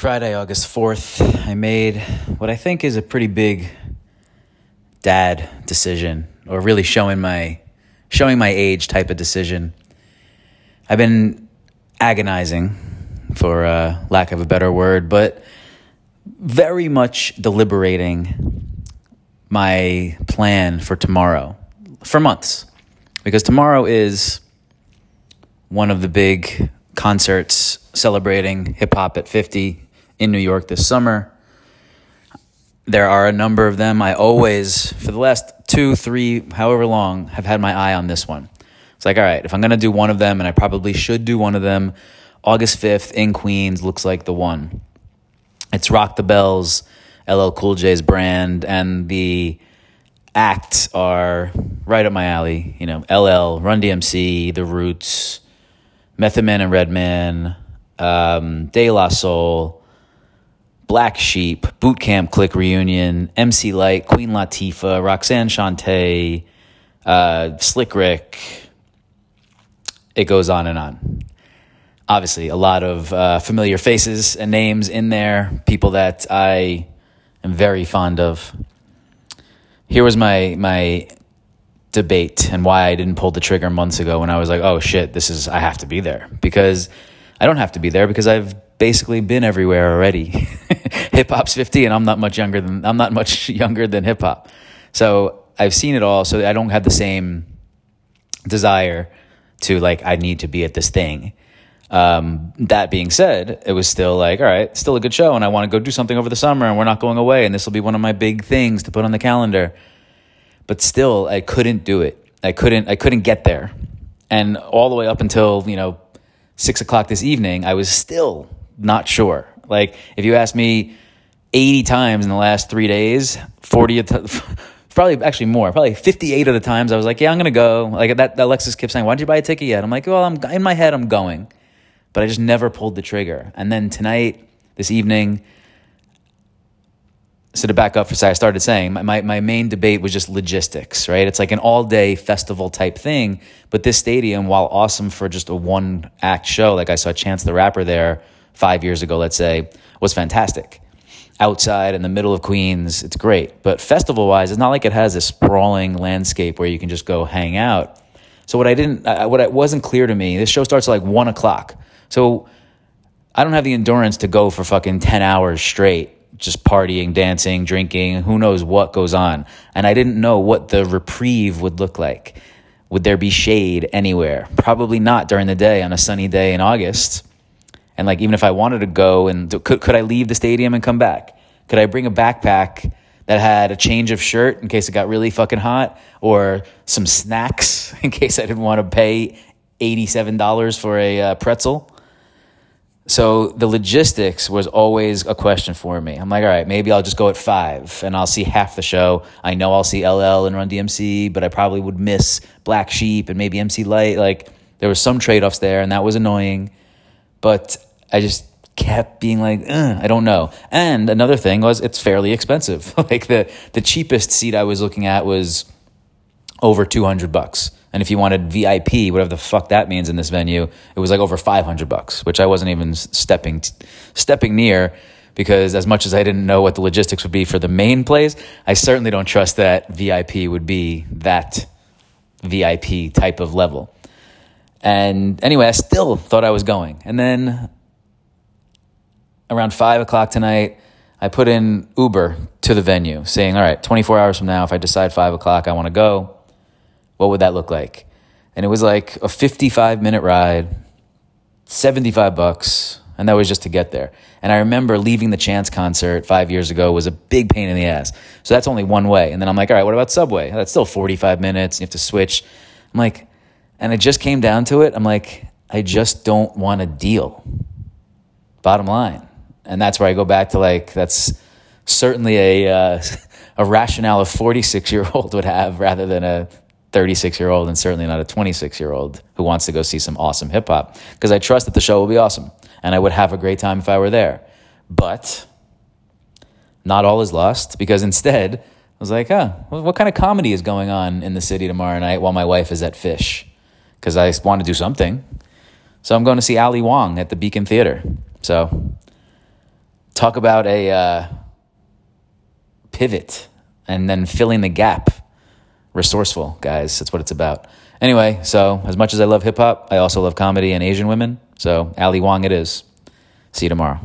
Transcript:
Friday, August 4th, I made what I think is a pretty big dad decision or really showing my showing my age type of decision. I've been agonizing for uh, lack of a better word, but very much deliberating my plan for tomorrow for months because tomorrow is one of the big concerts celebrating hip hop at 50 in New York this summer. There are a number of them. I always, for the last two, three, however long, have had my eye on this one. It's like, all right, if I'm going to do one of them, and I probably should do one of them, August 5th in Queens looks like the one. It's Rock the Bells, LL Cool J's brand, and the acts are right up my alley. You know, LL, Run DMC, The Roots, Method Man and Redman, um, De La Soul, Black Sheep, Boot Camp Click Reunion, MC Lyte, Queen Latifah, Roxanne Shante, uh, Slick Rick. It goes on and on. Obviously, a lot of uh, familiar faces and names in there, people that I am very fond of. Here was my my debate and why I didn't pull the trigger months ago when I was like, "Oh shit, this is I have to be there." Because I don't have to be there because I've basically been everywhere already. hip hop's 50 and I'm not much younger than I'm not much younger than hip hop. So I've seen it all so I don't have the same desire to like I need to be at this thing. Um, that being said, it was still like, all right, still a good show, and I want to go do something over the summer, and we're not going away, and this will be one of my big things to put on the calendar. But still, I couldn't do it. I couldn't. I couldn't get there, and all the way up until you know six o'clock this evening, I was still not sure. Like, if you ask me 80 times in the last three days, 40, probably actually more, probably 58 of the times I was like, yeah, I'm going to go. Like that, Alexis kept saying, why did you buy a ticket yet? I'm like, well, I'm in my head, I'm going. But I just never pulled the trigger. And then tonight, this evening, so to back up for a second, I started saying my, my main debate was just logistics, right? It's like an all day festival type thing. But this stadium, while awesome for just a one act show, like I saw Chance the Rapper there five years ago, let's say, was fantastic. Outside in the middle of Queens, it's great. But festival wise, it's not like it has a sprawling landscape where you can just go hang out. So what I didn't, what it wasn't clear to me, this show starts at like one o'clock. So I don't have the endurance to go for fucking 10 hours straight just partying, dancing, drinking, who knows what goes on. And I didn't know what the reprieve would look like. Would there be shade anywhere? Probably not during the day on a sunny day in August. And like, even if I wanted to go and could, could I leave the stadium and come back? Could I bring a backpack that had a change of shirt in case it got really fucking hot or some snacks in case I didn't want to pay $87 for a uh, pretzel? so the logistics was always a question for me. I'm like, all right, maybe I'll just go at five and I'll see half the show. I know I'll see LL and Run DMC, but I probably would miss Black Sheep and maybe MC Lyte. Like there was some trade offs there, and that was annoying. But I just kept being like, uh, I don't know. And another thing was it's fairly expensive. like the the cheapest seat I was looking at was over two hundred bucks. And if you wanted VIP, whatever the fuck that means in this venue, it was like over 500 bucks, which I wasn't even stepping stepping near because as much as I didn't know what the logistics would be for the main place, I certainly don't trust that VIP would be that VIP type of level. And anyway, I still thought I was going. And then around five o'clock tonight, I put in Uber to the venue saying, all right, 24 hours from now, if I decide five o'clock I want to go, what would that look like? And it was like a 55 minute ride, 75 bucks, and that was just to get there. And I remember leaving the Chance concert five years ago was a big pain in the ass. So that's only one way. And then I'm like, all right, what about Subway? That's still 45 minutes. You have to switch. I'm like, and it just came down to it. I'm like, I just don't want a deal. Bottom line. And that's where I go back to like, that's certainly a, uh, a rationale a 46 year old would have rather than a 36 year old and certainly not a 26 year old who wants to go see some awesome hip hop because I trust that the show will be awesome and I would have a great time if I were there. But not all is lost because instead I was like, huh, what kind of comedy is going on in the city tomorrow night while my wife is at Phish? Because I want to do something. So I'm going to see Ali Wong at the Beacon Theater. So talk about a uh, pivot and then filling the gap. Resourceful, guys. That's what it's about. Anyway, so as much as I love hip hop, I also love comedy and Asian women. So Ali Wong it is. See you tomorrow.